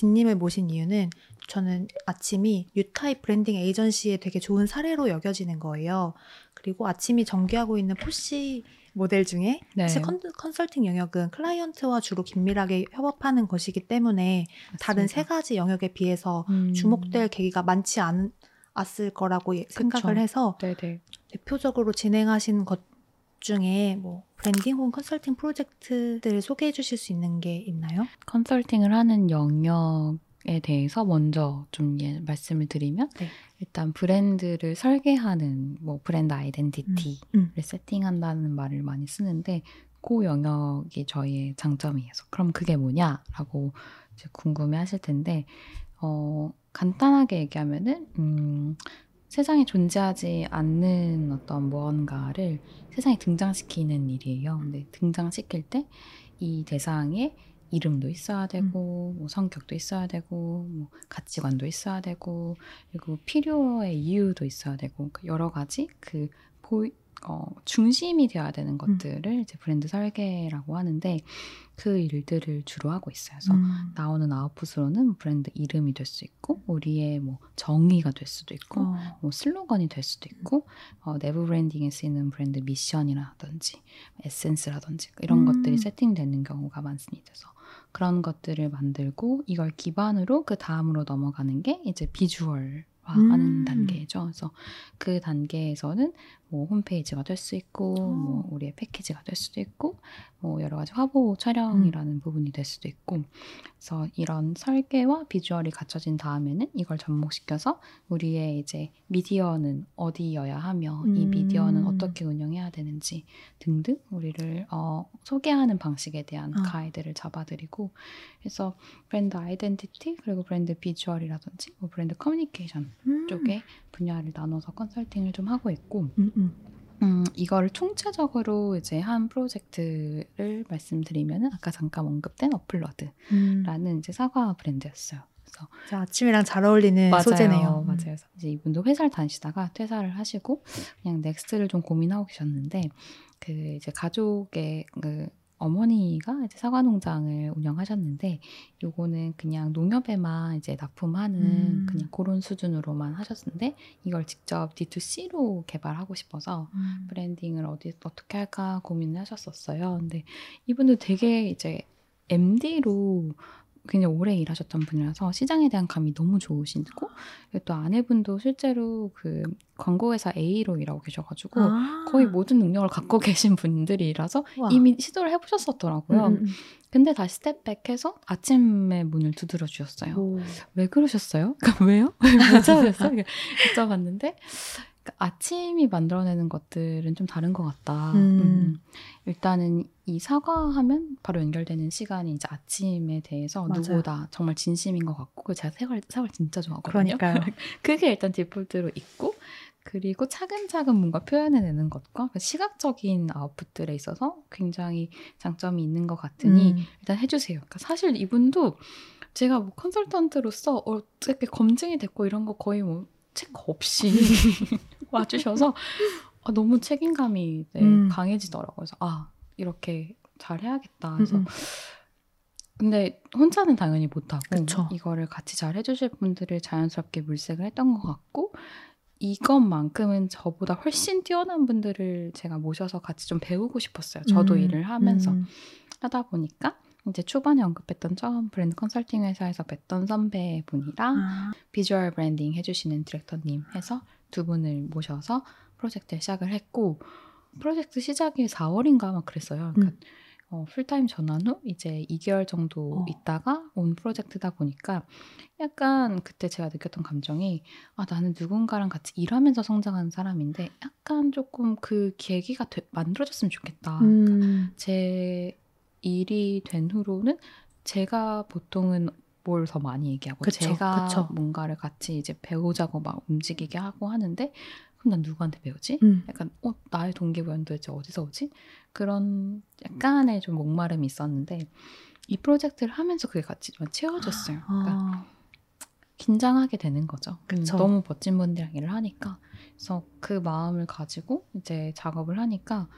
진님을 모신 이유는 저는 아침이 뉴타입 브랜딩 에이전시의 되게 좋은 사례로 여겨지는 거예요. 그리고 아침이 전개하고 있는 4C 모델 중에 네. 컨, 컨설팅 영역은 클라이언트와 주로 긴밀하게 협업하는 것이기 때문에 다른 세 가지 영역에 비해서 음. 주목될 계기가 많지 않았을 거라고 예- 생각을 해서 네네. 대표적으로 진행하신 것 중에 뭐 브랜딩 혹은 컨설팅 프로젝트들을 소개해 주실 수 있는 게 있나요? 컨설팅을 하는 영역에 대해서 먼저 좀 예, 말씀을 드리면 네. 일단 브랜드를 설계하는 뭐 브랜드 아이덴티티를 음. 세팅한다는 말을 많이 쓰는데 그 영역이 저희의 장점이에요. 그럼 그게 뭐냐라고 이제 궁금해 하실 텐데 어, 간단하게 얘기하면은 음, 세상에 존재하지 않는 어떤 무언가를 세상에 등장시키는 일이에요. 근데 등장시킬 때 이 대상에 이름도 있어야 되고, 뭐 성격도 있어야 되고, 뭐 가치관도 있어야 되고, 그리고 필요의 이유도 있어야 되고, 그 여러 가지 그 보이, 어, 중심이 되어야 되는 것들을 이제 브랜드 설계라고 하는데 그 일들을 주로 하고 있어요. 그래서 음. 나오는 아웃풋으로는 브랜드 이름이 될 수 있고, 우리의 뭐 정의가 될 수도 있고, 어. 뭐 슬로건이 될 수도 있고 어, 내부 브랜딩에 쓰이는 브랜드 미션이라든지 에센스라든지 이런 음. 것들이 세팅되는 경우가 많습니다. 그래서 그런 것들을 만들고 이걸 기반으로 그 다음으로 넘어가는 게 이제 비주얼화하는 음. 단계죠. 그래서 그 단계에서는 뭐 홈페이지가 될 수 있고 어. 뭐 우리의 패키지가 될 수도 있고 뭐 여러 가지 화보 촬영이라는 음. 부분이 될 수도 있고 그래서 이런 설계와 비주얼이 갖춰진 다음에는 이걸 접목시켜서 우리의 이제 미디어는 어디여야 하며 이 음. 미디어는 어떻게 운영해야 되는지 등등 우리를 어, 소개하는 방식에 대한 아. 가이드를 잡아드리고 그래서 브랜드 아이덴티티 그리고 브랜드 비주얼이라든지 뭐 브랜드 커뮤니케이션 음. 쪽에 분야를 나눠서 컨설팅을 좀 하고 있고 음, 음. 음, 이거를 총체적으로 이제 한 프로젝트를 말씀드리면은 아까 잠깐 언급된 어플러드라는 음. 이제 사과 브랜드였어요. 그래서 자, 아침이랑 잘 어울리는 맞아요. 소재네요. 음. 맞아요. 그래서 이제 이분도 회사를 다니시다가 퇴사를 하시고 그냥 next를 좀 고민하고 계셨는데 그 이제 가족의 그 어머니가 이제 사과 농장을 운영하셨는데 요거는 그냥 농협에만 이제 납품하는 음. 그냥 그런 수준으로만 하셨는데 이걸 직접 D2C로 개발하고 싶어서 음. 브랜딩을 어디 어떻게 할까 고민을 하셨었어요. 근데 이분도 되게 이제 MD로 굉장히 오래 일하셨던 분이라서 시장에 대한 감이 너무 좋으시고 또 아내분도 실제로 그 광고회사 A로 일하고 계셔가지고 아. 거의 모든 능력을 갖고 계신 분들이라서 우와. 이미 시도를 해보셨었더라고요. 음, 음, 근데 다시 스텝백해서 아침에 문을 두드려 주셨어요. 음. 오. 왜 그러셨어요? 그러니까 왜요? 왜 찾았어요? 여쭤봤는데 그러니까 아침이 만들어내는 것들은 좀 다른 것 같다. 음. 음. 일단은 이 사과하면 바로 연결되는 시간이 이제 아침에 대해서 맞아요. 누구보다 정말 진심인 것 같고 그 제가 사과를, 사과를 진짜 좋아하거든요. 그러니까요. 그게 일단 디폴트로 있고 그리고 차근차근 뭔가 표현해내는 것과 그 시각적인 아웃풋들에 있어서 굉장히 장점이 있는 것 같으니 음. 일단 해주세요. 그러니까 사실 이분도 제가 뭐 컨설턴트로서 어떻게 검증이 됐고 이런 거 거의 뭐 체크 없이 와주셔서 아, 너무 책임감이 네, 음. 강해지더라고요. 그래서 아 이렇게 잘 해야겠다. 그래서 음, 음. 근데 혼자는 당연히 못하고 그쵸. 이거를 같이 잘 해주실 분들을 자연스럽게 물색을 했던 것 같고 이것만큼은 저보다 훨씬 뛰어난 분들을 제가 모셔서 같이 좀 배우고 싶었어요. 저도 음. 일을 하면서 음. 하다 보니까 이제 초반에 언급했던 처음 브랜드 컨설팅 회사에서 뵀던 선배분이랑 아. 비주얼 브랜딩 해주시는 디렉터님 해서 두 분을 모셔서 프로젝트를 시작을 했고 프로젝트 시작이 4월인가 막 그랬어요. 그러니까 음. 어, 풀타임 전환 후 이제 2개월 정도 어. 있다가 온 프로젝트다 보니까 약간 그때 제가 느꼈던 감정이 아 나는 누군가랑 같이 일하면서 성장하는 사람인데 약간 조금 그 계기가 되- 만들어졌으면 좋겠다. 그러니까 음. 제 일이 된 후로는 제가 보통은 뭘 더 많이 얘기하고 그쵸, 제가 그쵸. 뭔가를 같이 이제 배우자고 막 움직이게 하고 하는데 그럼 난 누구한테 배우지? 음. 약간 어 나의 동기부여는 도대체 어디서 오지? 그런 약간의 좀 목마름이 있었는데 이 프로젝트를 하면서 그게 같이 좀 채워졌어요. 그러니까 아. 긴장하게 되는 거죠. 음, 그쵸. 너무 멋진 분들이랑 일을 하니까. 그래서 그 마음을 가지고 이제 작업을 하니까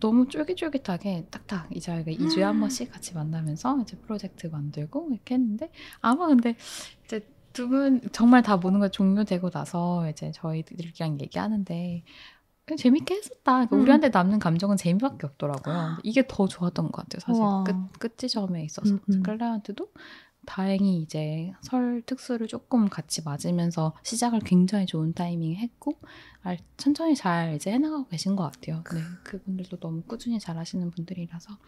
너무 쫄깃쫄깃하게 딱딱 이제 저희가 2주에 한 번씩 같이 만나면서 이제 프로젝트 만들고 이렇게 했는데 아마 근데 이제 두 분 정말 다 모든 걸 종료되고 나서 이제 저희들이랑 얘기하는데 그냥 재밌게 했었다. 그러니까 음. 우리한테 남는 감정은 재미밖에 없더라고요. 이게 더 좋았던 것 같아요. 사실 우와. 끝 끝 지점에 있어서 음, 음. 클라이언트도 다행히 이제 설 특수를 조금 같이 맞으면서 시작을 굉장히 좋은 타이밍에 했고 알- 천천히 잘 이제 해나가고 계신 것 같아요. 네, 그분들도 너무 꾸준히 잘 하시는 분들이라서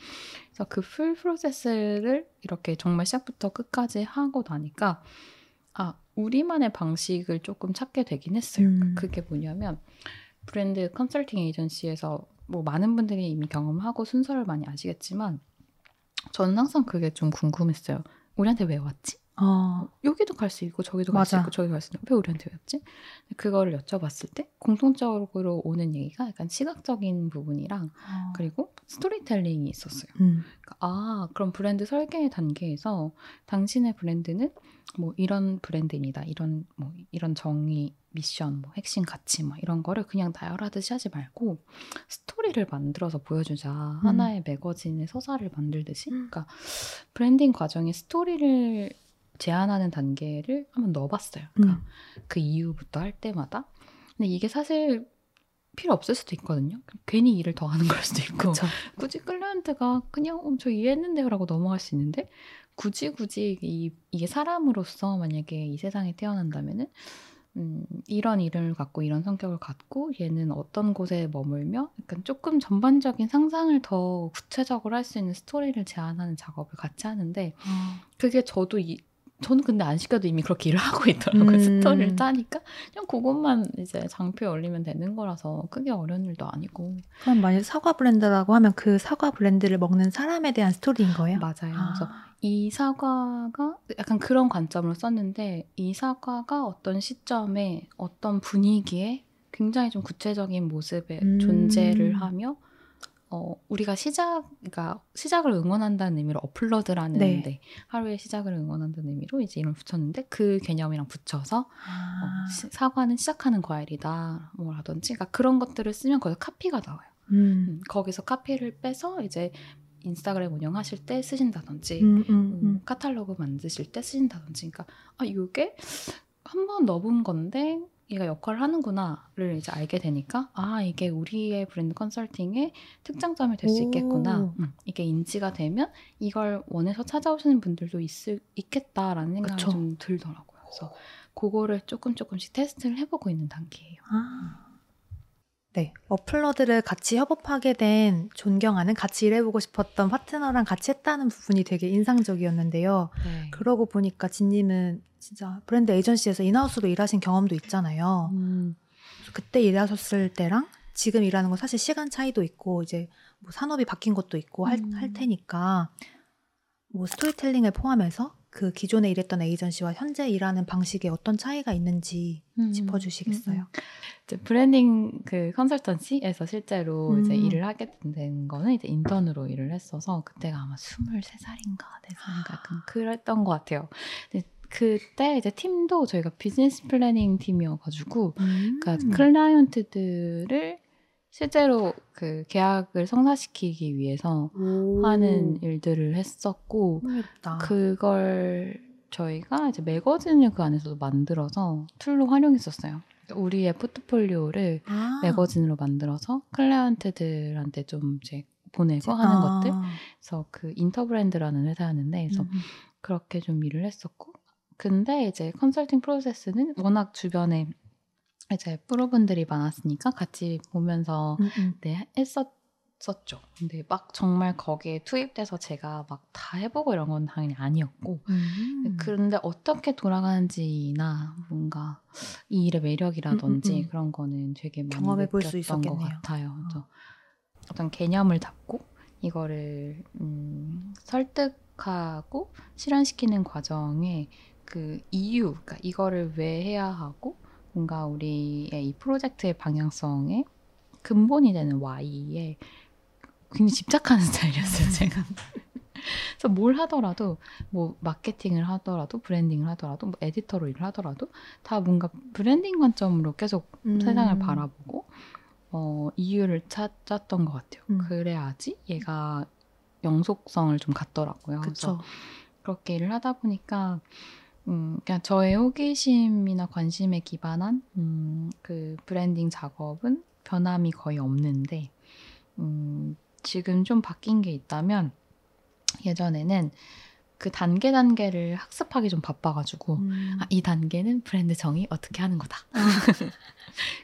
그래서 그 풀 프로세스를 이렇게 정말 시작부터 끝까지 하고 나니까 아 우리만의 방식을 조금 찾게 되긴 했어요. 음. 그게 뭐냐면 브랜드 컨설팅 에이전시에서 뭐 많은 분들이 이미 경험하고 순서를 많이 아시겠지만 저는 항상 그게 좀 궁금했어요. 우리한테 왜 왔지? 어, 여기도 갈 수 있고 저기도 갈 수. 있고 저기도 갈수 있는데 왜 우리한테 왜 왔지? 그거를 여쭤봤을 때 공통적으로 오는 얘기가 약간 시각적인 부분이랑 어. 그리고 스토리텔링이 있었어요. 음. 그러니까 아, 그럼 브랜드 설계 단계에서 당신의 브랜드는 뭐 이런 브랜드입니다. 이런 뭐 이런 정의, 미션, 뭐 핵심 가치 뭐 이런 거를 그냥 나열하듯이 하지 말고 스토리를 만들어서 보여주자. 하나의 매거진의 서사를 만들듯이. 음. 그러니까 브랜딩 과정에 스토리를 제안하는 단계를 한번 넣어봤어요. 그러니까 음. 그 이후부터 할 때마다. 근데 이게 사실 필요 없을 수도 있거든요. 괜히 일을 더 하는 걸 수도 있고. 그쵸. 굳이 클라이언트가 그냥 어, 저 이해했는데요라고 넘어갈 수 있는데 굳이 굳이 이, 이게 사람으로서 만약에 이 세상에 태어난다면은 음, 이런 이름을 갖고 이런 성격을 갖고 얘는 어떤 곳에 머물며 약간 조금 전반적인 상상을 더 구체적으로 할 수 있는 스토리를 제안하는 작업을 같이 하는데 어. 그게 저도 이 저는 근데 안 시켜도 이미 그렇게 일을 하고 있더라고요. 음. 스토리를 짜니까 그냥 그것만 이제 장표에 올리면 되는 거라서 크게 어려운 일도 아니고 그럼 만약 사과 브랜드라고 하면 그 사과 브랜드를 먹는 사람에 대한 스토리인 거예요? 맞아요. 아. 그래서 이 사과가 약간 그런 관점으로 썼는데 이 사과가 어떤 시점에 어떤 분위기에 굉장히 좀 구체적인 모습의 음. 존재를 하며 어, 우리가 시작, 그러니까 시작을 응원한다는 의미로 어플러드라는 네. 데 하루의 시작을 응원한다는 의미로 이제 이름을 붙였는데 그 개념이랑 붙여서 아. 어, 시- 사과는 시작하는 과일이다 뭐라든지 그러니까 그런 것들을 쓰면 거기서 카피가 나와요. 음. 음, 거기서 카피를 빼서 이제 인스타그램 운영하실 때 쓰신다든지 음, 음, 음, 음. 카탈로그 만드실 때 쓰신다든지 그러니까 아 이게 한 번 넣어본 건데 얘가 역할을 하는구나를 이제 알게 되니까 아 이게 우리의 브랜드 컨설팅의 특장점이 될수 오. 있겠구나 음, 이게 인지가 되면 이걸 원해서 찾아오시는 분들도 있을, 있겠다라는 생각이 그쵸. 좀 들더라고요 그래서 그거를 조금 조금씩 테스트를 해보고 있는 단계예요 아. 네, 어플러드를 같이 협업하게 된 존경하는 같이 일해보고 싶었던 파트너랑 같이 했다는 부분이 되게 인상적이었는데요. 네. 그러고 보니까 진님은 진짜 브랜드 에이전시에서 인하우스로 일하신 경험도 있잖아요. 음, 그때 일하셨을 때랑 지금 일하는 건 사실 시간 차이도 있고 이제 뭐 산업이 바뀐 것도 있고 할, 음. 할 테니까 뭐 스토리텔링을 포함해서 그 기존에 일했던 에이전시와 현재 일하는 방식에 어떤 차이가 있는지 음, 짚어주시겠어요? 음, 음. 이제 브랜딩 그 consultancy에서 실제로 음. 이제 일을 하게 된 거는 이제 인턴으로 일을 했어서 그때가 아마 23살인가 4살인가 약간 그랬던 것 같아요. 그때 이제 팀도 저희가 business planning 팀이어가지고 그러니까 음. 클라이언트들을 실제로 그 계약을 성사시키기 위해서 오. 하는 일들을 했었고 흥미롭다. 그걸 저희가 이제 매거진을 그 안에서도 만들어서 tool로 활용했었어요. 우리의 포트폴리오를 아. 매거진으로 만들어서 클라이언트들한테 좀 이제 보내고 하는 아. 것들. 그래서 그 인터브랜드라는 회사였는데, 그래서 음. 그렇게 좀 일을 했었고. 근데 이제 컨설팅 프로세스는 워낙 주변에 이제 프로분들이 많았으니까 같이 보면서 음, 음. 네, 했었었죠. 근데 막 정말 거기에 투입돼서 제가 막 다 해보고 이런 건 당연히 아니었고. 음. 그런데 어떻게 돌아가는지나 뭔가 이 일의 매력이라든지 음, 음, 음. 그런 거는 되게 많이 경험해 볼수 느꼈던 것 있었겠네요. 같아요. 그래서 어떤 개념을 잡고 이거를 음, 설득하고 실현시키는 과정에 그 이유, 그러니까 이거를 왜 해야 하고 뭔가 우리의 이 프로젝트의 방향성에 근본이 되는 why에 굉장히 집착하는 스타일이었어요, 제가. 그래서 뭘 하더라도 뭐 마케팅을 하더라도 branding을 하더라도 뭐 에디터로 일을 하더라도 다 뭔가 브랜딩 관점으로 계속 음. 세상을 바라보고 어, 이유를 찾았던 것 같아요. 음. 그래야지 얘가 영속성을 좀 갖더라고요. 그래서. 그렇게 일을 하다 보니까 음, 그냥 저의 호기심이나 관심에 기반한 음, 그 브랜딩 작업은 변함이 거의 없는데 음, 지금 좀 바뀐 게 있다면 예전에는 그 단계 단계를 학습하기 좀 바빠가지고 음. 아, 이 단계는 브랜드 정의 어떻게 하는 거다.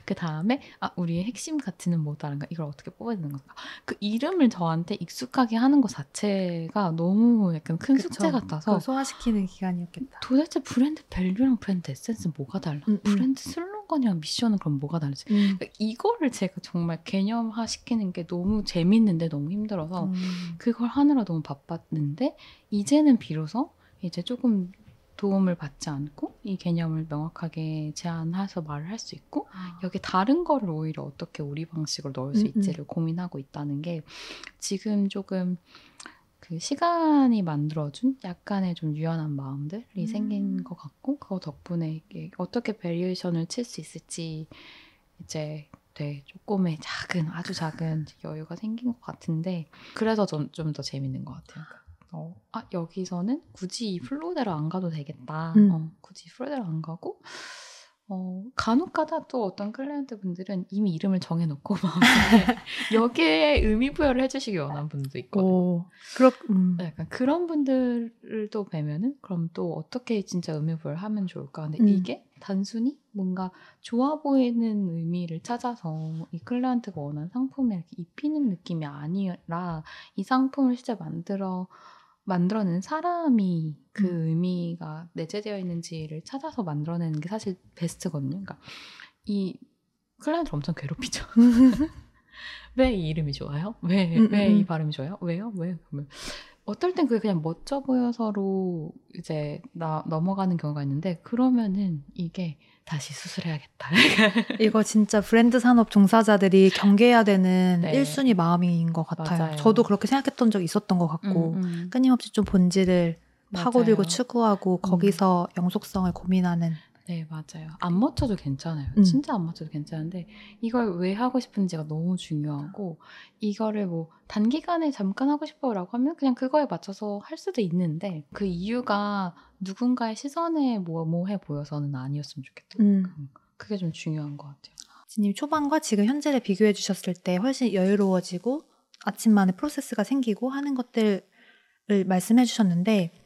그 다음에 아 우리의 핵심 가치는 뭐다른가 이걸 어떻게 뽑아야 되는 건가. 그 이름을 저한테 익숙하게 하는 것 자체가 너무 약간 큰 그쵸. 숙제 같아서 소화시키는 기간이었겠다. 도대체 brand value랑 brand essence 뭐가 달라? 음, 음. 브랜드 슬로건이랑 미션은 그럼 뭐가 다르지? 음. 그러니까 이거를 제가 정말 개념화 시키는 게 너무 재밌는데 너무 힘들어서 음. 그걸 하느라 너무 바빴는데 이제는 비로소 이제 조금 도움을 받지 않고 이 개념을 명확하게 제안해서 말을 할 수 있고 아. 여기 다른 거를 오히려 어떻게 우리 방식으로 넣을 수 음, 음. 있지를 고민하고 있다는 게 지금 조금 그 시간이 만들어준 약간의 좀 유연한 마음들이 음. 생긴 것 같고 그거 덕분에 이게 어떻게 variation을 칠 수 있을지 이제 네, 조금의 작은 아주 작은 여유가 생긴 것 같은데 그래서 좀 더 재밌는 것 같아요. 어, 아 여기서는 굳이 이 flow대로 안 가도 되겠다. 음. 어, 굳이 flow대로 안 가고 어, 간혹가다 또 어떤 클라이언트 분들은 이미 이름을 정해놓고 마음에 여기에 의미 부여를 해주시기 원하는 분도. 오. 그렇. 음. 약간 그런 분들을 또 뵈면은 그럼 또 어떻게 진짜 의미 부여를 하면 좋을까? 근데 음. 이게 단순히 뭔가 좋아 보이는 의미를 찾아서 이 클라이언트가 원하는 상품에 이렇게 입히는 느낌이 아니라 이 상품을 실제 만들어 만들어낸 사람이 그 음. 의미가 내재되어 있는지를 찾아서 만들어내는 게 사실 베스트거든요. 그러니까 이 클라이언트를 엄청 괴롭히죠. 왜 이 이름이 좋아요? 왜 음, 왜 음, 이 음. 발음이 좋아요? 왜요? 왜? 그러면 어떨 땐 그게 그냥 멋져 보여서로 이제 나 넘어가는 경우가 있는데 그러면은 이게 다시 수술해야겠다. 이거 진짜 브랜드 산업 종사자들이 경계해야 되는 네. 1순위 마음인 것 같아요. 맞아요. 저도 그렇게 생각했던 적이 있었던 것 같고 음, 음. 끊임없이 좀 본질을 파고들고 맞아요. 추구하고 거기서 영속성을 고민하는 네, 맞아요. 안 맞춰도 괜찮아요. 음. 진짜 안 맞춰도 괜찮은데 이걸 왜 하고 싶은지가 너무 중요하고 이거를 뭐 단기간에 잠깐 하고 싶어라고 하면 그냥 그거에 맞춰서 할 수도 있는데 그 이유가 누군가의 시선에 뭐뭐해 보여서는 아니었으면 좋겠다. 음. 그게 좀 중요한 것 같아요. 지님 초반과 지금 현재를 비교해 주셨을 때 훨씬 여유로워지고 아침만에 프로세스가 생기고 하는 것들을 말씀해 주셨는데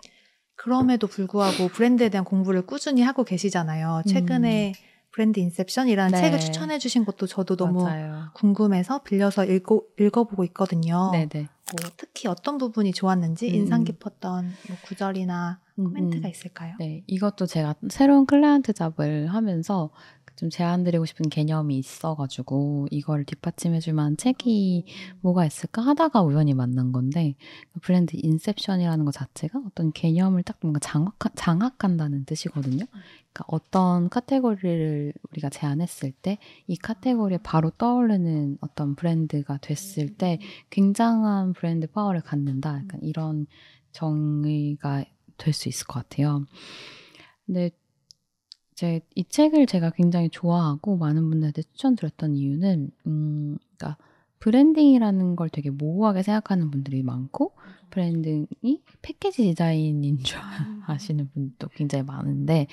그럼에도 불구하고 브랜드에 대한 공부를 꾸준히 하고 계시잖아요. 최근에 브랜드 인셉션이라는 음. 네. 책을 추천해 주신 것도 저도 너무 맞아요. 궁금해서 빌려서 읽고, 읽어보고 있거든요. 네네. 뭐 특히 어떤 부분이 좋았는지 음. 인상 깊었던 뭐 구절이나 음, 코멘트가 음. 있을까요? 네, 이것도 제가 새로운 클라이언트 잡을 하면서 좀 제안드리고 싶은 개념이 있어가지고 이거를 뒷받침해줄 만한 책이 뭐가 있을까 하다가 우연히 만난 건데 브랜드 인셉션이라는 것 자체가 어떤 개념을 딱 뭔가 장악, 장악한다는 뜻이거든요. 그러니까 어떤 카테고리를 우리가 제안했을 때 이 카테고리에 바로 떠오르는 어떤 브랜드가 됐을 때 굉장한 브랜드 파워를 갖는다. 약간 이런 정의가 될 수 있을 것 같아요. 근데 이제 이 책을 제가 굉장히 좋아하고 많은 분들한테 추천드렸던 이유는 음, 그러니까 branding이라는 걸 되게 모호하게 생각하는 분들이 많고 branding이 패키지 디자인인 줄 아시는 분도 굉장히 많은데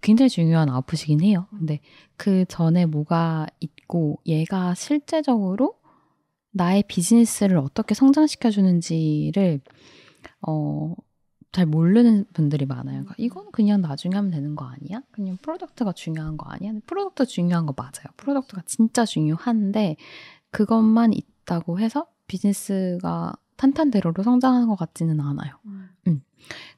굉장히 중요한 output이긴 해요. 근데 그 전에 뭐가 있고 얘가 실제적으로 나의 비즈니스를 어떻게 성장시켜 주는지를 어, 잘 모르는 분들이 많아요. 그러니까 이건 그냥 나중에 하면 되는 거 아니야? 그냥 product가 중요한 거 아니야? product 중요한 거 맞아요. product가 진짜 중요한데 그것만 있다고 해서 비즈니스가 탄탄대로로 성장하는 것 같지는 않아요. 음.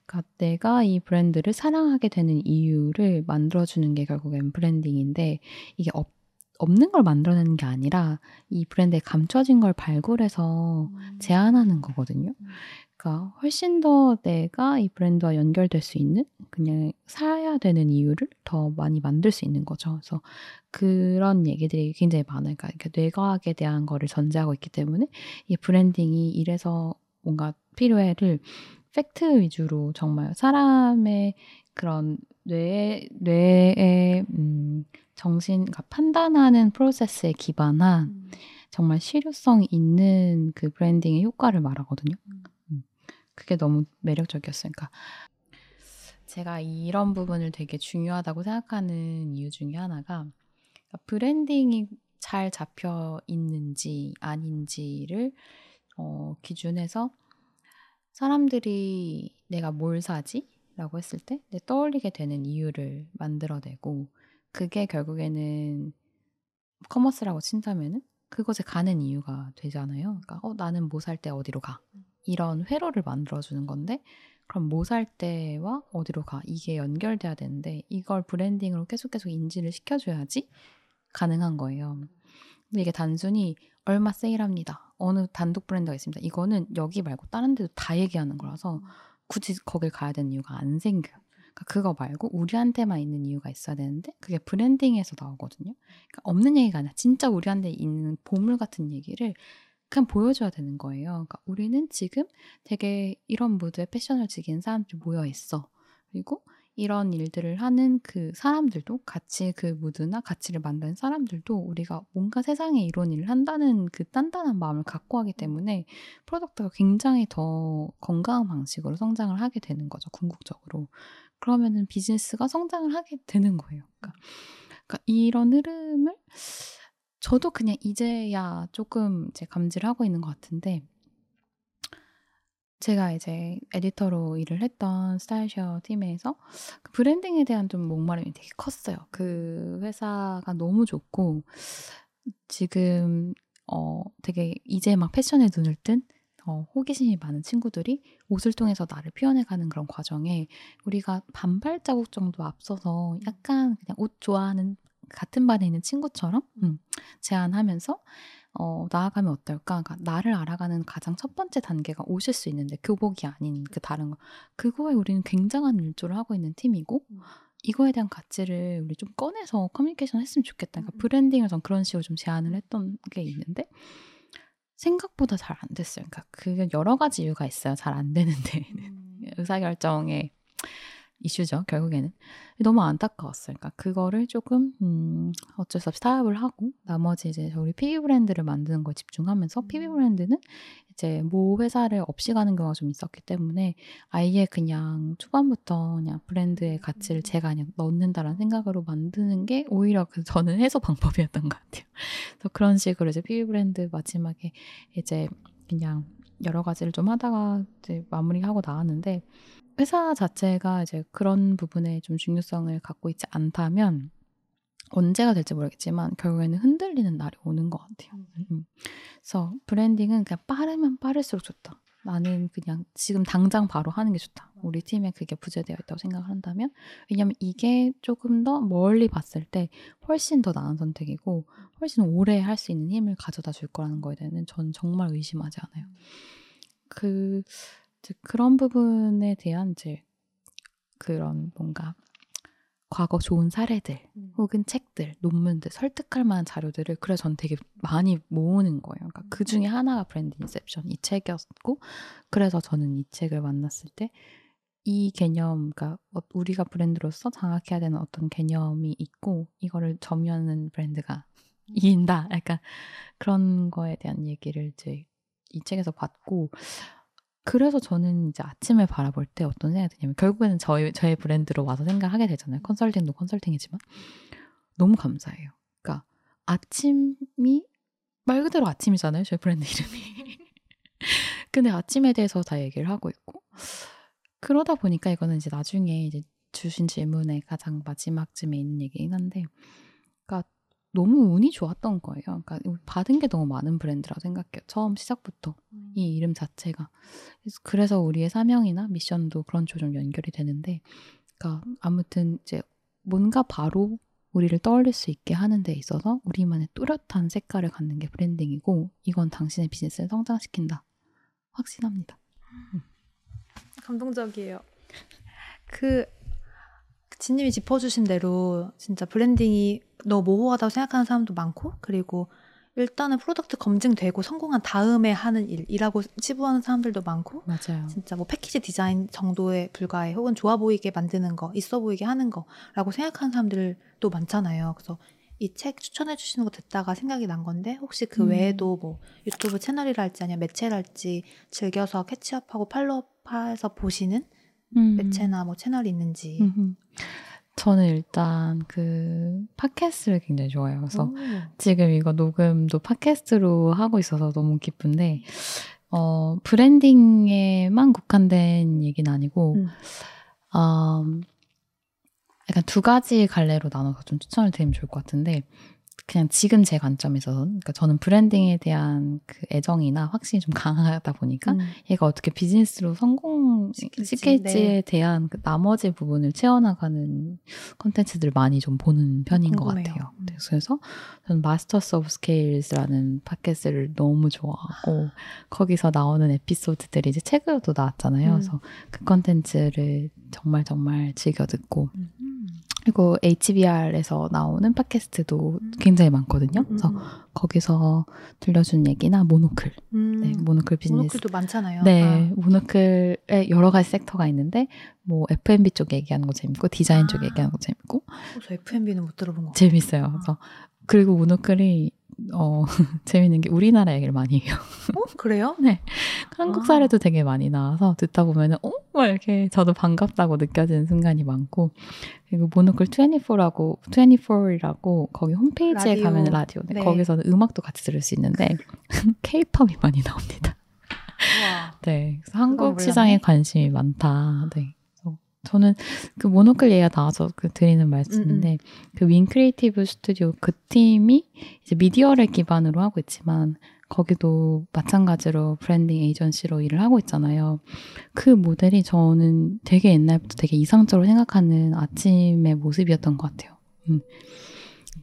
그러니까 내가 이 브랜드를 사랑하게 되는 이유를 만들어주는 게 결국엔 브랜딩인데 이게 없, 없는 걸 만들어내는 게 아니라 이 브랜드에 감춰진 걸 발굴해서 제안하는 거거든요. 그러니까 훨씬 더 내가 이 브랜드와 연결될 수 있는 그냥 사야 되는 이유를 더 많이 만들 수 있는 거죠. 그래서 그런 얘기들이 굉장히 많아요. 그러니까 뇌과학에 대한 거를 전제하고 있기 때문에 이 branding이 이래서 뭔가 필요해를 팩트 위주로 정말 사람의 그런 뇌 뇌의 음, 정신 그러니까 판단하는 프로세스에 기반한 음. 정말 실효성 있는 그 branding의 효과를 말하거든요. 음. 음. 그게 너무 매력적이었어요. 그러니까 제가 이런 부분을 되게 중요하다고 생각하는 이유 중에 하나가 그러니까 branding이 잘 잡혀 있는지 아닌지를 어, 기준해서 사람들이 내가 뭘 사지? 라고 했을 때 떠올리게 되는 이유를 만들어내고 그게 결국에는 commerce라고 친다면은 그것에 가는 이유가 되잖아요. 그러니까 어, 나는 뭐 살 때 어디로 가? 이런 회로를 만들어주는 건데 그럼 뭐 살 때와 어디로 가? 이게 연결돼야 되는데 이걸 브랜딩으로 계속 계속 인지를 시켜줘야지 가능한 거예요. 근데 이게 단순히 얼마 세일합니다. 어느 단독 브랜드가 있습니다. 이거는 여기 말고 다른 데도 다 얘기하는 거라서 굳이 거길 가야 되는 이유가 안 생겨요. 그러니까 그거 말고 우리한테만 있는 이유가 있어야 되는데 그게 브랜딩에서 나오거든요. 그러니까 없는 얘기가 아니라 진짜 우리한테 있는 보물 같은 얘기를 그냥 보여줘야 되는 거예요. 그러니까 우리는 지금 되게 이런 무드의 패션을 즐기는 사람들이 모여 있어. 그리고 이런 일들을 하는 그 사람들도 같이 그 무드나 가치를 만드는 사람들도 우리가 뭔가 세상에 이런 일을 한다는 그 단단한 마음을 갖고 하기 때문에 product가 굉장히 더 건강한 방식으로 성장을 하게 되는 거죠 궁극적으로 그러면은 비즈니스가 성장을 하게 되는 거예요 그러니까, 그러니까 이런 흐름을 저도 그냥 이제야 조금 이제 감지를 하고 있는 것 같은데 제가 이제 에디터로 일을 했던 스타일쉐어 팀에서 그 브랜딩에 대한 좀 목마름이 되게 컸어요. 그 회사가 너무 좋고 지금 어 되게 이제 막 패션에 눈을 뜬 어, 호기심이 많은 친구들이 옷을 통해서 나를 표현해가는 그런 과정에 우리가 반발 자국 정도 앞서서 약간 그냥 옷 좋아하는 같은 반에 있는 친구처럼 음, 제안하면서 어, 나아가면 어떨까? 그러니까 나를 알아가는 가장 첫 번째 단계가 오실 수 있는데 교복이 아닌 그 다른 거. 그거에 우리는 굉장한 일조를 하고 있는 팀이고 음. 이거에 대한 가치를 우리 좀 꺼내서 커뮤니케이션 했으면 좋겠다. 그러니까 음. 브랜딩을 전 그런 식으로 좀 제안을 했던 게 있는데 생각보다 잘 안 됐어요. 그러니까 그게 여러 가지 이유가 있어요. 잘 안 되는데 음. 의사결정에 이슈죠, 결국에는. 너무 안타까웠어요. 그러니까 그거를 조금, 음, 어쩔 수 없이 타협을 하고, 나머지 이제 우리 PB 브랜드를 만드는 거에 집중하면서, PB 음. 브랜드는 이제 모 회사를 없이 가는 경우가 좀 있었기 때문에, 아예 그냥 초반부터 그냥 브랜드의 가치를 제가 그냥 넣는다라는 생각으로 만드는 게 오히려 그 저는 해소 방법이었던 것 같아요. 그래서 그런 식으로 이제 PB 브랜드 마지막에 이제 그냥 여러 가지를 좀 하다가 이제 마무리하고 나왔는데, 회사 자체가 이제 그런 부분에 좀 중요성을 갖고 있지 않다면 언제가 될지 모르겠지만 결국에는 흔들리는 날이 오는 것 같아요. 음. 음. 그래서 브랜딩은 그냥 빠르면 빠를수록 좋다. 나는 그냥 지금 당장 바로 하는 게 좋다. 우리 팀에 그게 부재되어 있다고 생각을 한다면 왜냐면 이게 조금 더 멀리 봤을 때 훨씬 더 나은 선택이고 훨씬 오래 할 수 있는 힘을 가져다 줄 거라는 거에 대해서는 저는 정말 의심하지 않아요. 그 이제 그런 부분에 대한 이제 그런 뭔가 과거 좋은 사례들 음. 혹은 책들, 논문들, 설득할 만한 자료들을 그래서 전 되게 많이 모으는 거예요. 그러니까 그 중에 음. 하나가 브랜드 인셉션 이 책이었고 그래서 저는 이 책을 만났을 때 이 개념, 그러니까 어, 우리가 브랜드로서 장악해야 되는 어떤 개념이 있고 이거를 점유하는 브랜드가 음. 이긴다. 약간 그런 거에 대한 얘기를 이제 이 책에서 받고 그래서 저는 이제 아침을 바라볼 때 어떤 생각이 드냐면 결국에는 저희 저의 브랜드로 와서 생각하게 되잖아요. 컨설팅도 컨설팅이지만 너무 감사해요. 그러니까 아침이 말 그대로 아침이잖아요. 저희 브랜드 이름이. 근데 아침에 대해서 다 얘기를 하고 있고 그러다 보니까 이거는 이제 나중에 이제 주신 질문의 가장 마지막쯤에 있는 얘기긴 한데 너무 운이 좋았던 거예요. 그러니까 받은 게 너무 많은 브랜드라고 생각해요. 처음 시작부터 음. 이 이름 자체가. 그래서, 우리의 사명이나 미션도 그런 쪽으로 연결이 되는데, 그러니까 아무튼 이제 뭔가 바로 우리를 떠올릴 수 있게 하는 데 있어서 우리만의 뚜렷한 색깔을 갖는 게 브랜딩이고 이건 당신의 비즈니스를 성장시킨다. 확신합니다. 음. 감동적이에요. 그 진님이 짚어주신 대로 진짜 branding이 너무 모호하다고 생각하는 사람도 많고 그리고 일단은 product 검증되고 성공한 다음에 하는 일이라고 치부하는 사람들도 많고 맞아요. 진짜 뭐 패키지 디자인 정도에 불과해 혹은 좋아 보이게 만드는 거 있어 보이게 하는 거라고 생각하는 사람들도 많잖아요. 그래서 이 책 추천해 주시는 거 듣다가 생각이 난 건데 혹시 그 음. 외에도 뭐 유튜브 채널이랄지 아니면 매체랄지 즐겨서 catch up하고 follow해서 보시는 음. 매체나 뭐 채널이 있는지. 음흠. 저는 일단 그 팟캐스트를 굉장히 좋아해요. 그래서 오. 지금 이거 녹음도 팟캐스트로 하고 있어서 너무 기쁜데, 어, 브랜딩에만 국한된 얘기는 아니고, 음. 어, 약간 두 가지 갈래로 나눠서 좀 추천을 드리면 좋을 것 같은데, 그냥 지금 제 관점에서는, 그러니까 저는 브랜딩에 대한 그 애정이나 확신이 좀 강하다 보니까, 음. 얘가 어떻게 비즈니스로 시킬지, 성공시킬지에 네. 대한 그 나머지 부분을 채워나가는 컨텐츠들을 많이 좀 보는 편인 것 궁금해요. 같아요. 음. 네, 그래서 저는 Masters of Scale이라는 팟캐스트를 너무 좋아하고 거기서 나오는 에피소드들이 이제 책으로도 나왔잖아요. 음. 그래서 그 컨텐츠를 정말 정말 즐겨 듣고 음. 그리고 HBR에서 나오는 팟캐스트도 음. 굉장히 많거든요. 그래서 음. 거기서 들려준 얘기나 모노클, 음. 네, 모노클 비즈니스 모노클도 많잖아요. 네, 아. 모노클에 여러 가지 섹터가 있는데 뭐 F&B 쪽 얘기하는 거 재밌고 디자인 쪽 아. 얘기하는 거 재밌고 어, 저 F&B는 못 들어본 거. 재밌어요. 아. 그래서 그리고 모노클이 어 재밌는 게 우리나라 얘기를 많이 해요. 어 그래요? 한국 아. 사례도 되게 많이 나와서 듣다 보면은 어? 막 이렇게 저도 반갑다고 느껴지는 순간이 많고 그리고 모노클 24라고 24이라고 거기 홈페이지에 라디오. 가면 라디오 네. 네. 거기서는 음악도 같이 들을 수 있는데 케이팝이 많이 나옵니다. 와. 네. 그래서 한국. 시장에 관심이 많다. 네. 저는 그 모노클 얘기가 나와서 그 드리는 말씀인데 그 Winkreative 스튜디오 그 팀이 이제 미디어를 기반으로 하고 있지만 거기도 마찬가지로 브랜딩 에이전시로 일을 하고 있잖아요. 그 모델이 저는 되게 옛날부터 되게 이상적으로 생각하는 아침의 모습이었던 것 같아요. 음.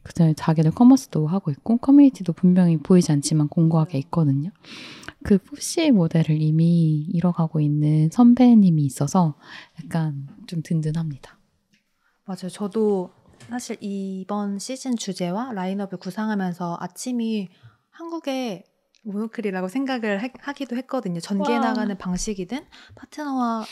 그다음에 자기들 commerce도 하고 있고 커뮤니티도 분명히 보이지 않지만 공고하게 있거든요. 그 4C 모델을 이미 이뤄가고 있는 선배님이 있어서 약간 좀 든든합니다. 맞아요. 저도 사실 이번 시즌 주제와 라인업을 구상하면서 아침이 한국의 모노클이라고 생각을 하- 하기도 했거든요. 전개해 와. 나가는 방식이든 파트너와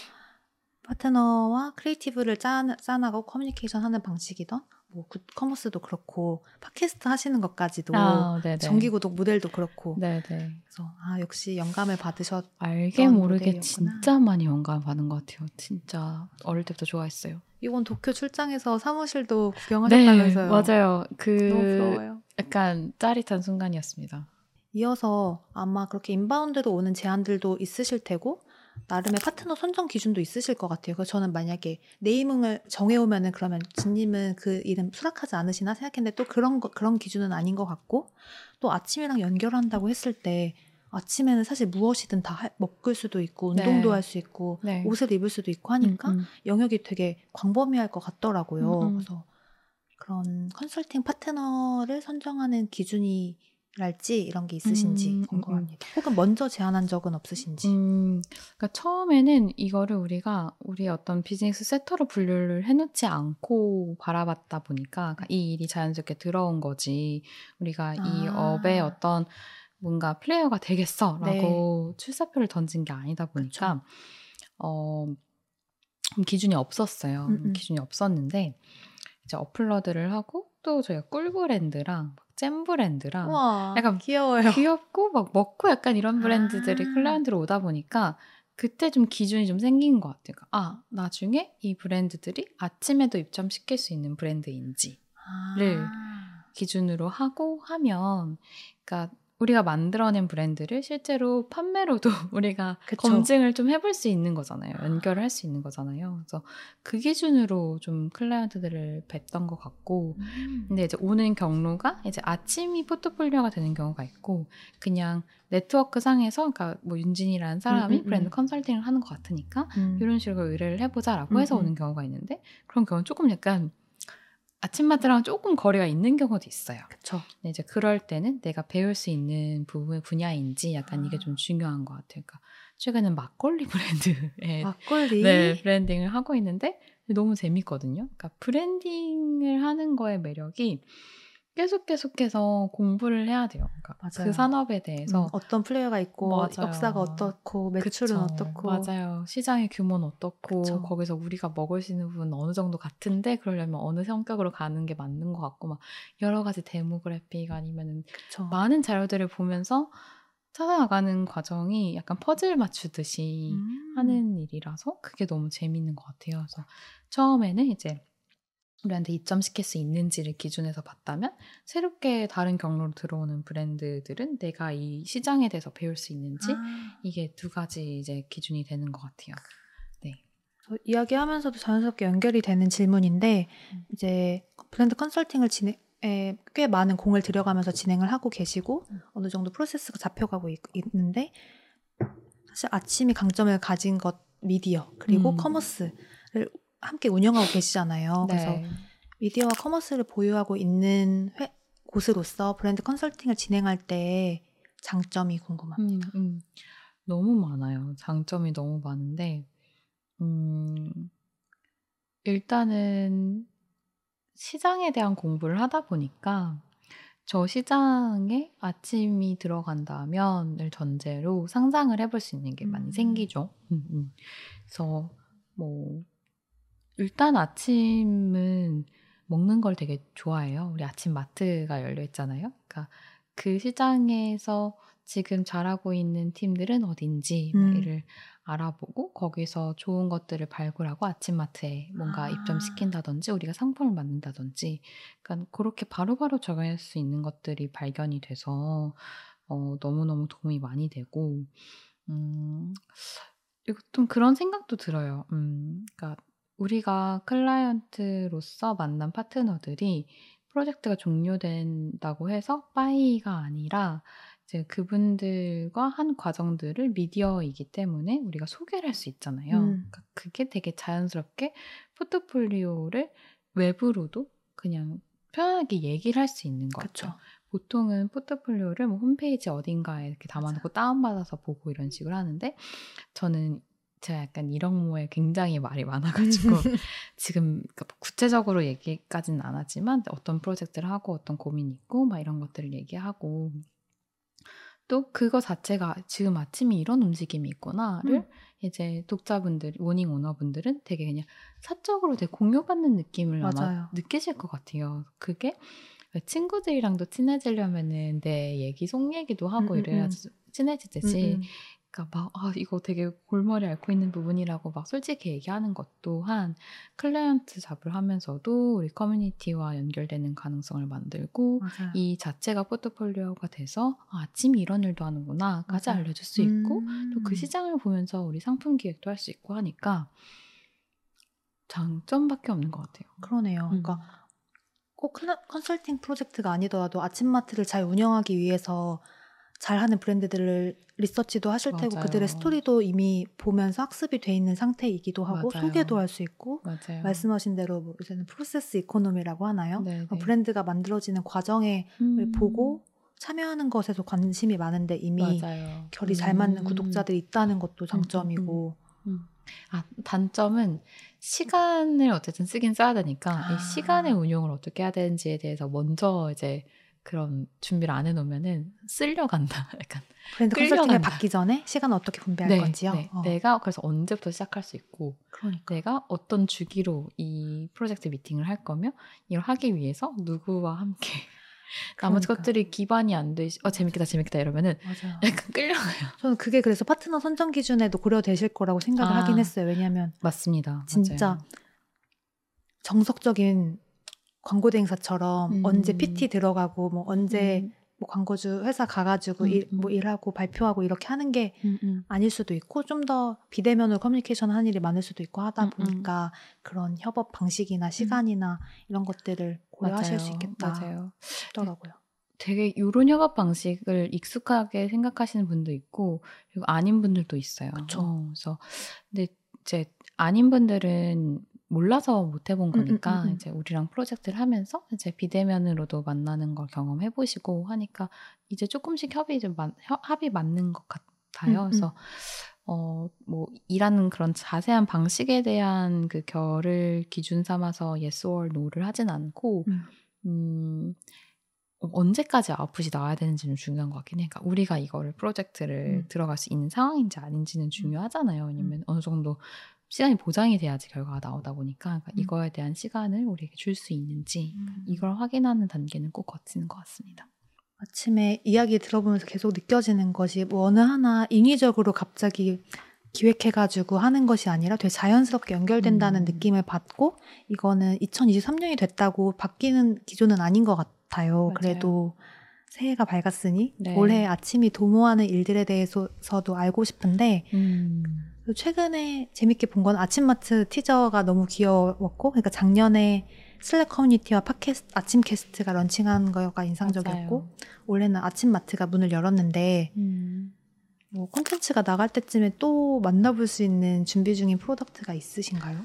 파트너와 creative를 짜, 짜나가고 커뮤니케이션 하는 방식이든 뭐 굿- commerce도 그렇고 팟캐스트 하시는 것까지도 아. 정기 구독 모델도 그렇고 네네. 그래서 아 역시 영감을 받으셨 알게 모르게 모델이었구나. 진짜 많이 영감 받은 것 같아요. 진짜 어릴 때부터 좋아했어요. 이번 도쿄 출장에서 사무실도 구경하셨다면서요. 네, 맞아요. 그 너무 부러워요. 약간 짜릿한 순간이었습니다. 이어서 아마 그렇게 inbound로 오는 제안들도 있으실 테고 나름의 파트너 선정 기준도 있으실 것 같아요. 그래서 저는 만약에 naming을 정해오면은 그러면 진님은 그 이름 수락하지 않으시나 생각했는데 또 그런 거, 그런 기준은 아닌 것 같고 또 아침이랑 연결한다고 했을 때 아침에는 사실 무엇이든 다 할- 먹을 수도 있고 운동도 네. 할수 있고 네. 옷을 입을 수도 있고 하니까 음, 음. 영역이 되게 광범위할 것 같더라고요. 음, 음. 그래서 그런 컨설팅 파트너를 선정하는 기준이 랄지 이런 게 있으신지 음, 음, 궁금합니다. 혹은 먼저 제안한 적은 없으신지. 음, 그러니까 처음에는 이거를 우리가 우리의 어떤 비즈니스 세터로 분류를 해놓지 않고 바라봤다 보니까 그러니까 이 일이 자연스럽게 들어온 거지 우리가 이 아. 업의 어떤 뭔가 플레이어가 되겠어라고 출사표를 던진 게 아니다 보니까 어 기준이 없었어요. 음, 음. 기준이 없었는데 이제 어플러드를 하고 또 저희가 꿀 브랜드랑 막 잼 브랜드랑 와, 약간 귀여워요. 귀엽고 막 먹고 약간 이런 브랜드들이 아. 클라이언트로 오다 보니까 그때 좀 기준이 좀 생긴 것 같아요. 그러니까 아 나중에 이 브랜드들이 아침에도 입점시킬 수 있는 브랜드인지 를 아. 기준으로 하고 하면 그러니까 우리가 만들어낸 브랜드를 실제로 판매로도 우리가 그쵸. 검증을 좀 해볼 수 있는 거잖아요. 연결을 할 수 있는 거잖아요. 그래서 그 기준으로 좀 클라이언트들을 뵀던 것 같고 음. 근데 이제 오는 경로가 이제 아침이 포트폴리오가 되는 경우가 있고 그냥 네트워크 상에서 그러니까 뭐 윤진이라는 사람이 음, 음, 음. 브랜드 컨설팅을 하는 것 같으니까 음. 이런 식으로 의뢰를 해보자라고 음, 해서 음. 오는 경우가 있는데 그런 경우는 조금 약간 아침마트랑 조금 거리가 있는 경우도 있어요. 근데 이제 그럴 때는 내가 배울 수 있는 부분 분야인지 약간 이게 아. 좀 중요한 것 같아요. 그러니까 최근엔 막걸리 브랜드에 막걸리. 네, 브랜딩을 하고 있는데 너무 재밌거든요. 그러니까 브랜딩을 하는 거의 매력이 계속 계속해서 공부를 해야 돼요. 그러니까 맞아요. 그 산업에 대해서 음, 어떤 플레이어가 있고 맞아요. 역사가 어떻고 매출은 그쵸. 어떻고 맞아요. 시장의 규모는 어떻고 그쵸. 거기서 우리가 먹을 수 있는 부분 어느 정도 같은데 그러려면 어느 성격으로 가는 게 맞는 것 같고 막 여러 가지 데모그래픽 아니면은 그쵸. 많은 자료들을 보면서 찾아나가는 과정이 약간 퍼즐 맞추듯이 음. 하는 일이라서 그게 너무 재밌는 것 같아요. 그래서 처음에는 이제 우리한테 입점시킬 수 있는지를 기준에서 봤다면 새롭게 다른 경로로 들어오는 브랜드들은 내가 이 시장에 대해서 배울 수 있는지 아, 이게 두 가지 이제 기준이 되는 것 같아요. 저 이야기하면서도 자연스럽게 연결이 되는 질문인데 음. 이제 브랜드 컨설팅을 진행 에, 꽤 많은 공을 들여가면서 진행을 하고 계시고 음. 어느 정도 프로세스가 잡혀가고 있, 는데 사실 아침이 강점을 가진 것 미디어 그리고 음. commerce를 함께 운영하고 계시잖아요. 그래서 네. 미디어와 commerce를 보유하고 있는 회, 곳으로서 브랜드 컨설팅을 진행할 때 장점이 궁금합니다. 음, 음. 너무 많아요. 장점이 너무 많은데, 음, 일단은 시장에 대한 공부를 하다 보니까 저 시장에 아침이 들어간다면을 전제로 상상을 해볼 수 있는 게 많이 음. 생기죠. 음, 음. 그래서 뭐 일단 아침은 먹는 걸 되게 좋아해요. 우리 아침 마트가 열려 있잖아요. 그러니까 그 시장에서 지금 잘하고 있는 팀들은 어딘지 막 음. 이를 알아보고 거기서 좋은 것들을 발굴하고 아침마트에 뭔가 아. 입점시킨다든지 우리가 상품을 만든다든지 그러니까 그렇게 바로바로 적용할 수 있는 것들이 발견이 돼서 어, 너무너무 도움이 많이 되고 음, 좀 그런 생각도 들어요. 음, 그러니까 우리가 클라이언트로서 만난 파트너들이 프로젝트가 종료된다고 해서 빠이가 아니라 이제 그분들과 한 과정들을 미디어이기 때문에 우리가 소개를 할 수 있잖아요. 음. 그러니까 그게 되게 자연스럽게 포트폴리오를 외부로도 그냥 편하게 얘기를 할 수 있는. 같아요. 보통은 포트폴리오를 뭐 홈페이지 어딘가에 이렇게 담아놓고 다운받아서 보고 이런 식으로 하는데 저는 제가 약간 이런 모에 굉장히 말이 많아가지고 지금 그러니까 뭐 구체적으로 얘기까지는 안 하지만 어떤 프로젝트를 하고 어떤 고민이 있고 막 이런 것들을 얘기하고 또 그거 자체가 지금 아침에 이런 움직임이 있구나를 음. 이제 독자분들, morning owner분들은 되게 그냥 사적으로 되게 공유받는 느낌을 아마 맞아요. 느끼실 것 같아요. 그게 친구들이랑도 친해지려면은 내 얘기 속 얘기도 하고 음, 음, 이래야지 친해지듯이 음, 음. 그러니까 막 아, 이거 되게 골머리 앓고 있는 부분이라고 막 솔직히 얘기하는 것 또한 client job을 하면서도 우리 커뮤니티와 연결되는 가능성을 만들고 맞아요. 이 자체가 포트폴리오가 돼서 아, 아침에 이런 일도 하는구나까지 맞아요. 알려줄 수 있고 음. 또그 시장을 보면서 우리 상품 기획도 할 수 있고 하니까 장점밖에 없는 것 같아요. 그러네요. 음. 그러니까 꼭 컨설팅 프로젝트가 아니더라도 아침마트를 잘 운영하기 위해서 잘하는 브랜드들을 리서치도 하실 테고 맞아요. 그들의 스토리도 이미 보면서 학습이 돼 있는 상태이기도 하고 맞아요. 소개도 할 수 있고 맞아요. 말씀하신 대로 뭐 요새는 process economy라고 하나요? 네, 어, 네. 브랜드가 만들어지는 과정을 음. 보고 참여하는 것에도 관심이 많은데 이미. 결이 잘 맞는 음. 구독자들이 있다는 것도 장점이고 아, 단점은 시간을 어쨌든 쓰긴 써야 되니까 아. 이 시간의 운용을 어떻게 해야 되는지에 대해서 먼저 이제 그런 준비를 안 해놓으면은 쓸려간다. 약간 브랜드 컨설팅을. 받기 전에 시간을 어떻게 분배할 건지요. 네. 어, 내가 그래서 언제부터 시작할 수 있고 그러니까 내가 어떤 주기로 이 프로젝트 미팅을 할 거며 이걸 하기 위해서 누구와 함께 나머지 그러니까. 것들이 기반이 안 돼. 어 재밌겠다 재밌겠다 이러면은 맞아요. 약간 끌려가요. 저는 그게 그래서 파트너 선정 기준에도 고려되실 거라고 생각을 아. 하긴 했어요. 왜냐하면 맞습니다. 진짜 맞아요. 정석적인 광고 대행사처럼 음. 언제 PT 들어가고 뭐 언제 음, 뭐 광고주 회사 가가지고 음, 일, 음. 뭐 일하고 발표하고 이렇게 하는 게 음, 음. 아닐 수도 있고 좀 더 비대면으로 커뮤니케이션 하는 일이 많을 수도 있고 하다. 보니까 그런 협업 방식이나 시간이나 이런 것들을 고려하실 수 맞아요. 있겠다 맞아요. 싶더라고요. 되게 요런 협업 방식을 익숙하게 생각하시는 분도 있고 그리고 아닌 분들도 있어요. 그쵸. 어, 그래서 근데 이제 아닌 분들은 몰라서 못 해본 음, 거니까 음, 음, 음. 이제 우리랑 프로젝트를 하면서 이제 비대면으로도 만나는 걸 경험해 보시고 하니까 이제 조금씩 협이 좀 맞, 협- 합이 맞는 것 같아요. 음, 음. 그래서 어 뭐 일하는 그런 자세한 방식에 대한 그 결을 기준 삼아서 yes or no를 하진 않고 음. 음, 언제까지 아웃풋이 나와야 되는지는 중요한 것 같긴 해. 그러니까 우리가 이거를 프로젝트를 음. 들어갈 수 있는 상황인지 아닌지는 중요하잖아요. 왜냐면 어느 정도 시간이 보장이 돼야지 결과가 나오다 보니까 그러니까 음. 이거에 대한 시간을 우리에게 줄 수 있는지 음. 이걸 확인하는 단계는 꼭 거치는 것 같습니다. 아침에 이야기 들어보면서 계속 느껴지는 것이 뭐 어느 하나 인위적으로 갑자기 기획해가지고 하는 것이 아니라 되게 자연스럽게 연결된다는 음. 느낌을 받고 이거는 2023년이 됐다고 바뀌는 기조는 아닌 것 같아요. 맞아요. 그래도 새해가 밝았으니 네. 올해 아침이 도모하는 일들에 대해서도 알고 싶은데 음. 최근에 재밌게 본 건 아침마트 티저가 너무 귀여웠고 그러니까 작년에 슬랙 커뮤니티와 팟캐스트 아침 캐스트가 런칭한 거가 인상적이었고 맞아요. 올해는 아침마트가 문을 열었는데 음. 뭐 콘텐츠가 나갈 때쯤에 또 만나볼 수 있는 준비 중인 product가 있으신가요?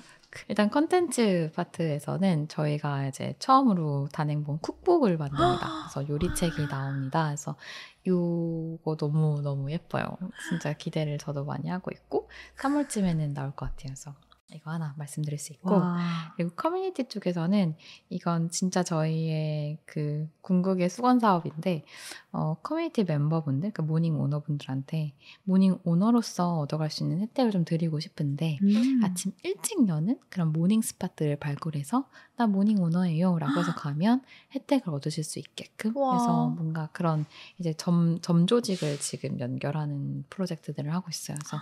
일단 컨텐츠 파트에서는 저희가 이제 처음으로 단행본 cookbook을 만듭니다. 그래서 요리책이 나옵니다. 그래서 요거 너무 너무 예뻐요. 진짜 기대를 저도 많이 하고 있고 3월쯤에는 나올 것 같아요. 그래서 이거 하나 말씀드릴 수 있고 와. 그리고 커뮤니티 쪽에서는 이건 진짜 저희의 그 궁극의 숙원 사업인데 어, 커뮤니티 멤버분들, 그 morning owner분들한테 morning owner로서 얻어갈 수 있는 혜택을 좀 드리고 싶은데 음. 아침 일찍 여는 그런 morning spot들을 발굴해서 나 morning owner예요 라고 해서 가면 혜택을 얻으실 수 있게끔 와. 해서 뭔가 그런 이제 점, 점 조직을 지금 연결하는 프로젝트들을 하고 있어요. 그래서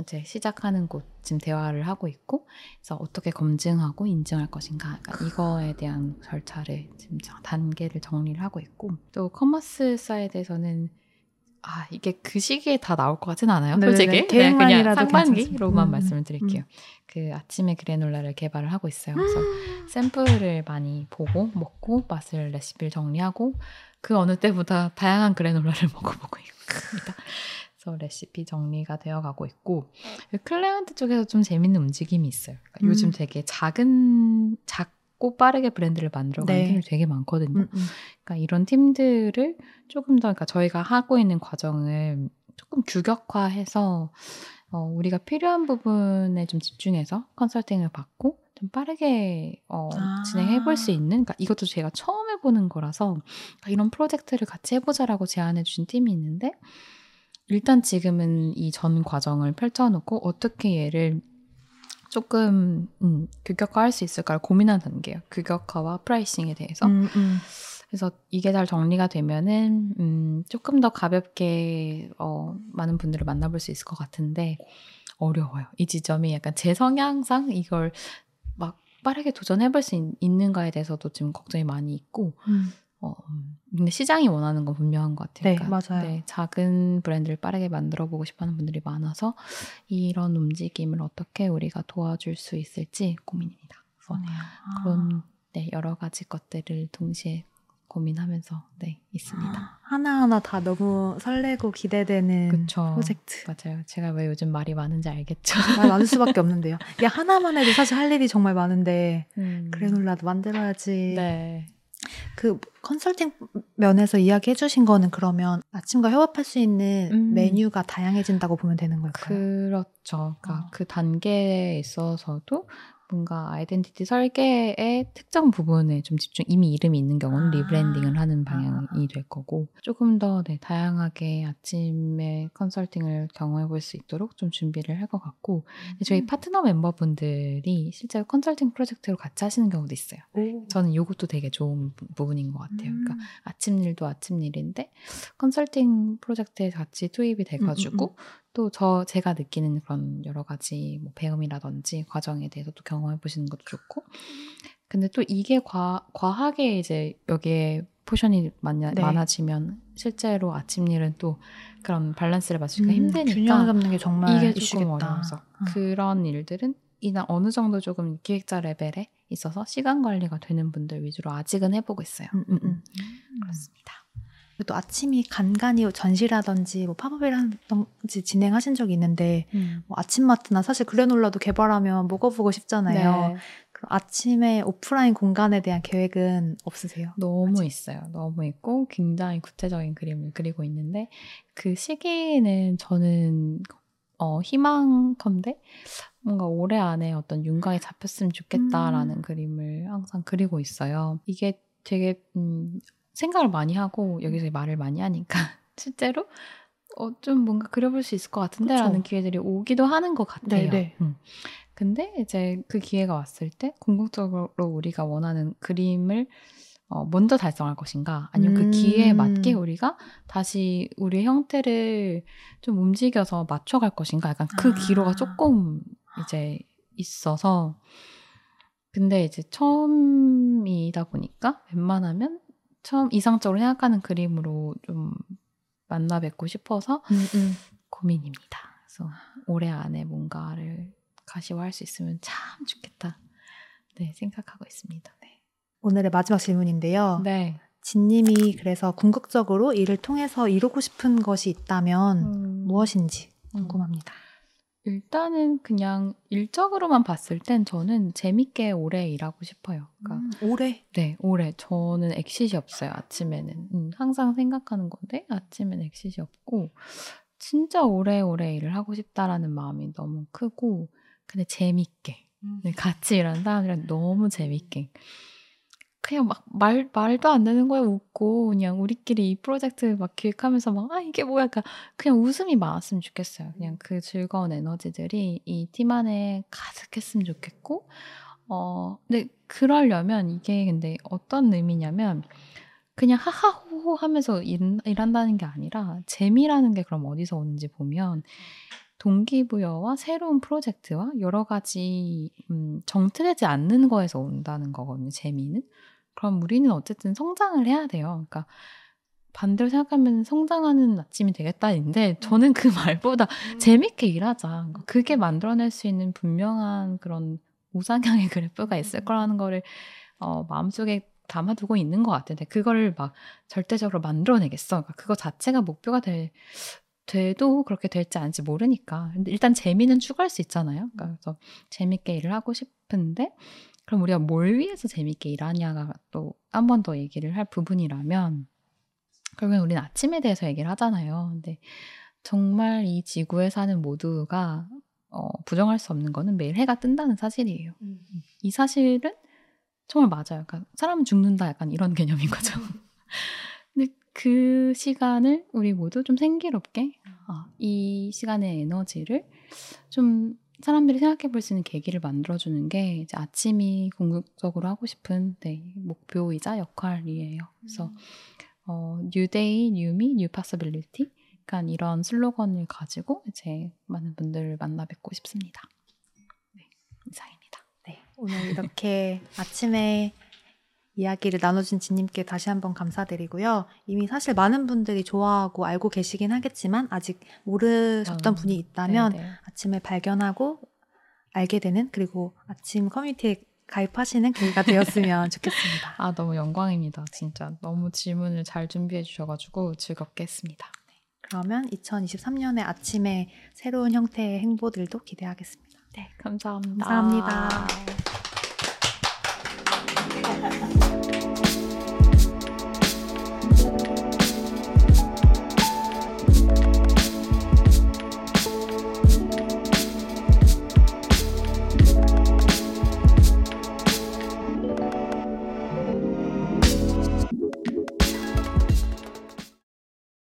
이제 시작하는 곳 지금 대화를 하고 있고 그래서 어떻게 검증하고 인증할 것인가 그러니까 이거에 대한 절차를 지금 단계를 정리를 하고 있고 또 commerce side에서는 아 이게 그 시기에 다 나올 것 같진 않아요. 네네네. 솔직히 계획만이라도 그냥 상반기로만 괜찮습니다. 음, 말씀을 드릴게요. 그 아침에 그래놀라를 개발을 하고 있어요. 그래서 샘플을 많이 보고 먹고 맛을 레시피를 정리하고 그 어느 때보다 다양한 그래놀라를 먹어보고 있습니다. 그래서 레시피 정리가 되어가고 있고 클라이언트 쪽에서 좀 재밌는 움직임이 있어요. 그러니까 음. 요즘 되게 작은 작 고 빠르게 브랜드를 만들어가는 네. 팀이 되게 많거든요. 음, 음. 그러니까 이런 팀들을 조금 더 그러니까 저희가 하고 있는 과정을 조금 규격화해서 어, 우리가 필요한 부분에 좀 집중해서 컨설팅을 받고 좀 빠르게 어, 아. 진행해 볼 수 있는 그러니까 이것도 제가 처음 해보는 거라서 그러니까 이런 프로젝트를 같이 해보자라고 제안해 주신 팀이 있는데 일단 지금은 이 전 과정을 펼쳐놓고 어떻게 얘를 조금 음, 규격화할 수 있을까를 고민하는 단계예요. 규격화와 프라이싱에 대해서. 음, 음. 그래서 이게 잘 정리가 되면은 음, 조금 더 가볍게 어, 많은 분들을 만나볼 수 있을 것 같은데 어려워요. 이 지점이 약간 제 성향상 이걸 막 빠르게 도전해볼 수 있, 있는가에 대해서도 지금 걱정이 많이 있고 음. 어, 음, 근데 시장이 원하는 건 분명한 것 같아요. 네, 맞아요. 네, 작은 브랜드를 빠르게 만들어 보고 싶어 하는 분들이 많아서 이런 움직임을 어떻게 우리가 도와줄 수 있을지 고민입니다. 그러네요. 아. 그런 네, 여러 가지 것들을 동시에 고민하면서 네 있습니다. 하나하나 다 너무 설레고 기대되는 그쵸. 프로젝트. 맞아요. 제가 왜 요즘 말이 많은지 알겠죠. 말 많을 수밖에 없는데요. 이게 하나만 해도 사실 할 일이 정말 많은데 음. 그래놀라도 만들어야지. 네. 그 컨설팅 면에서 이야기해 주신 거는 그러면 아침과 협업할 수 있는 음. 메뉴가 다양해진다고 보면 되는 걸까요? 그렇죠. 그러니까 어. 그 단계에 있어서도 뭔가 아이덴티티 설계의 특정 부분에 좀 집중, 이미 이름이 있는 경우는 아. rebranding을 하는 아. 방향이 될 거고, 조금 더 네, 다양하게 아침에 컨설팅을 경험해 볼 수 있도록 좀 준비를 할 것 같고, 근데 저희 음. 파트너 멤버분들이 실제로 컨설팅 프로젝트로 같이 하시는 경우도 있어요. 오. 저는 이것도 되게 좋은 부- 부분인 것 같아요. 음. 그러니까 아침 일도 아침 일인데 컨설팅 프로젝트에 같이 투입이 돼가지고 음, 또 저 제가 느끼는 그런 여러 가지 뭐 배움이라든지 과정에 대해서 또 경험해 보시는 것도 좋고 근데 또 이게 과, 과하게 이제 여기에 포션이 많아, 네. 많아지면 실제로 아침 일은 또 그런 밸런스를 맞추기가 음, 힘드니까 균형 잡는 게 정말 이게 이슈겠다. 조금 어려워서 음. 그런 일들은 이나 어느 정도 조금 기획자 레벨에 있어서 시간 관리가 되는 분들 위주로 아직은 해보고 있어요. 음, 음, 음. 그렇습니다. 또 아침이 간간히 전시라든지 뭐 팝업이라든지 진행하신 적이 있는데 뭐 아침마트나 사실 그래놀라도 개발하면 먹어보고 싶잖아요. 네. 아침에 오프라인 공간에 대한 계획은 없으세요? 너무 있어요. 너무 있고 굉장히 구체적인 그림을 그리고 있는데 그 시기는 저는 어, 희망컨대 뭔가 올해 안에 어떤 윤곽이 잡혔으면 좋겠다라는 음. 그림을 항상 그리고 있어요. 이게 되게 음, 생각을 많이 하고 여기서 말을 많이 하니까 실제로 어, 좀 뭔가 그려볼 수 있을 것 같은데라는 기회들이 오기도 하는 것 같아요. 네네. 음. 근데 이제 그 기회가 왔을 때 궁극적으로 우리가 원하는 그림을 어, 먼저 달성할 것인가 아니면 그 음. 그 기회에 맞게 우리가 다시 우리의 형태를 좀 움직여서 맞춰갈 것인가 약간 그 아. 기로가 조금 이제 있어서 근데 이제 처음이다 보니까 웬만하면 처음 이상적으로 생각하는 그림으로 좀 만나 뵙고 싶어서 음, 음. 고민입니다. 그래서 올해 안에 뭔가를 가시화할 수 있으면 참 좋겠다. 네, 생각하고 있습니다. 네. 오늘의 마지막 질문인데요. 네. 진님이 그래서 궁극적으로 일을 통해서 이루고 싶은 것이 있다면 음. 무엇인지 궁금합니다. 일단은 그냥 일적으로만 봤을 땐 저는 재밌게 오래 일하고 싶어요. 그러니까 음, 오래? 네, 오래. 저는 엑시이 없어요, 아침에는. 음, 항상 생각하는 건데, 아침엔 엑시이 없고, 진짜 오래오래 일을 하고 싶다라는 마음이 너무 크고, 근데 재밌게. 음. 네, 같이 일하는 사람들이랑 너무 재밌게. 그냥 막 말, 말도 안 되는 거에 웃고, 그냥 우리끼리 이 프로젝트 막 기획하면서 막, 아, 이게 뭐야. 그러니까 그냥 웃음이 많았으면 좋겠어요. 그냥 그 즐거운 에너지들이 이 팀 안에 가득했으면 좋겠고, 어, 근데 그러려면 이게 근데 어떤 의미냐면, 그냥 하하호호 하면서 일, 일한다는 게 아니라, 재미라는 게 그럼 어디서 오는지 보면, 동기부여와 새로운 프로젝트와 여러 가지 음, 정체되지 않는 거에서 온다는 거거든요. 재미는. 그럼 우리는 어쨌든 성장을 해야 돼요. 그러니까 반대로 생각하면 성장하는 아침이 되겠다인데 저는 그 말보다 음. 재밌게 일하자. 그러니까 그게 만들어낼 수 있는 분명한 그런 우상향의 그래프가 있을 음. 거라는 거를 어, 마음속에 담아두고 있는 것 같은데 그거를 막 절대적으로 만들어내겠어. 그러니까 그거 자체가 목표가 될 돼도 그렇게 될지 않을지 모르니까. 근데 일단 재미는 추구할 수 있잖아요. 그러니까 그래서 재밌게 일을 하고 싶은데 그럼 우리가 뭘 위해서 재밌게 일하냐가 또 한 번 더 얘기를 할 부분이라면 결국엔 우리는 아침에 대해서 얘기를 하잖아요. 근데 정말 이 지구에 사는 모두가 어, 부정할 수 없는 거는 매일 해가 뜬다는 사실이에요. 음. 이 사실은 정말 맞아요. 그러니까 사람은 죽는다 약간 이런 개념인 거죠. 그 시간을 우리 모두 좀 생기롭게 어, 이 시간의 에너지를 좀 사람들이 생각해 볼 수 있는 계기를 만들어주는 게 이제 아침이 궁극적으로 하고 싶은 네, 목표이자 역할이에요. 그래서 음. 어, New Day, New Me, New Possibility 그러니까 이런 슬로건을 가지고 이제 많은 분들을 만나 뵙고 싶습니다. 네, 이상입니다. 네, 오늘 이렇게 아침에 이야기를 나눠준 진님께 다시 한번 감사드리고요. 이미 사실 많은 분들이 좋아하고 알고 계시긴 하겠지만 아직 모르셨던 음, 분이 있다면 네네. 아침에 발견하고 알게 되는 그리고 아침 커뮤니티에 가입하시는 계기가 되었으면 좋겠습니다. 아 너무 영광입니다. 진짜 너무 질문을 잘 준비해 주셔가지고 즐겁게 했습니다. 네. 그러면 2023년에 아침에 새로운 형태의 행보들도 기대하겠습니다. 네, 감사합니다. 감사합니다. ha ha ha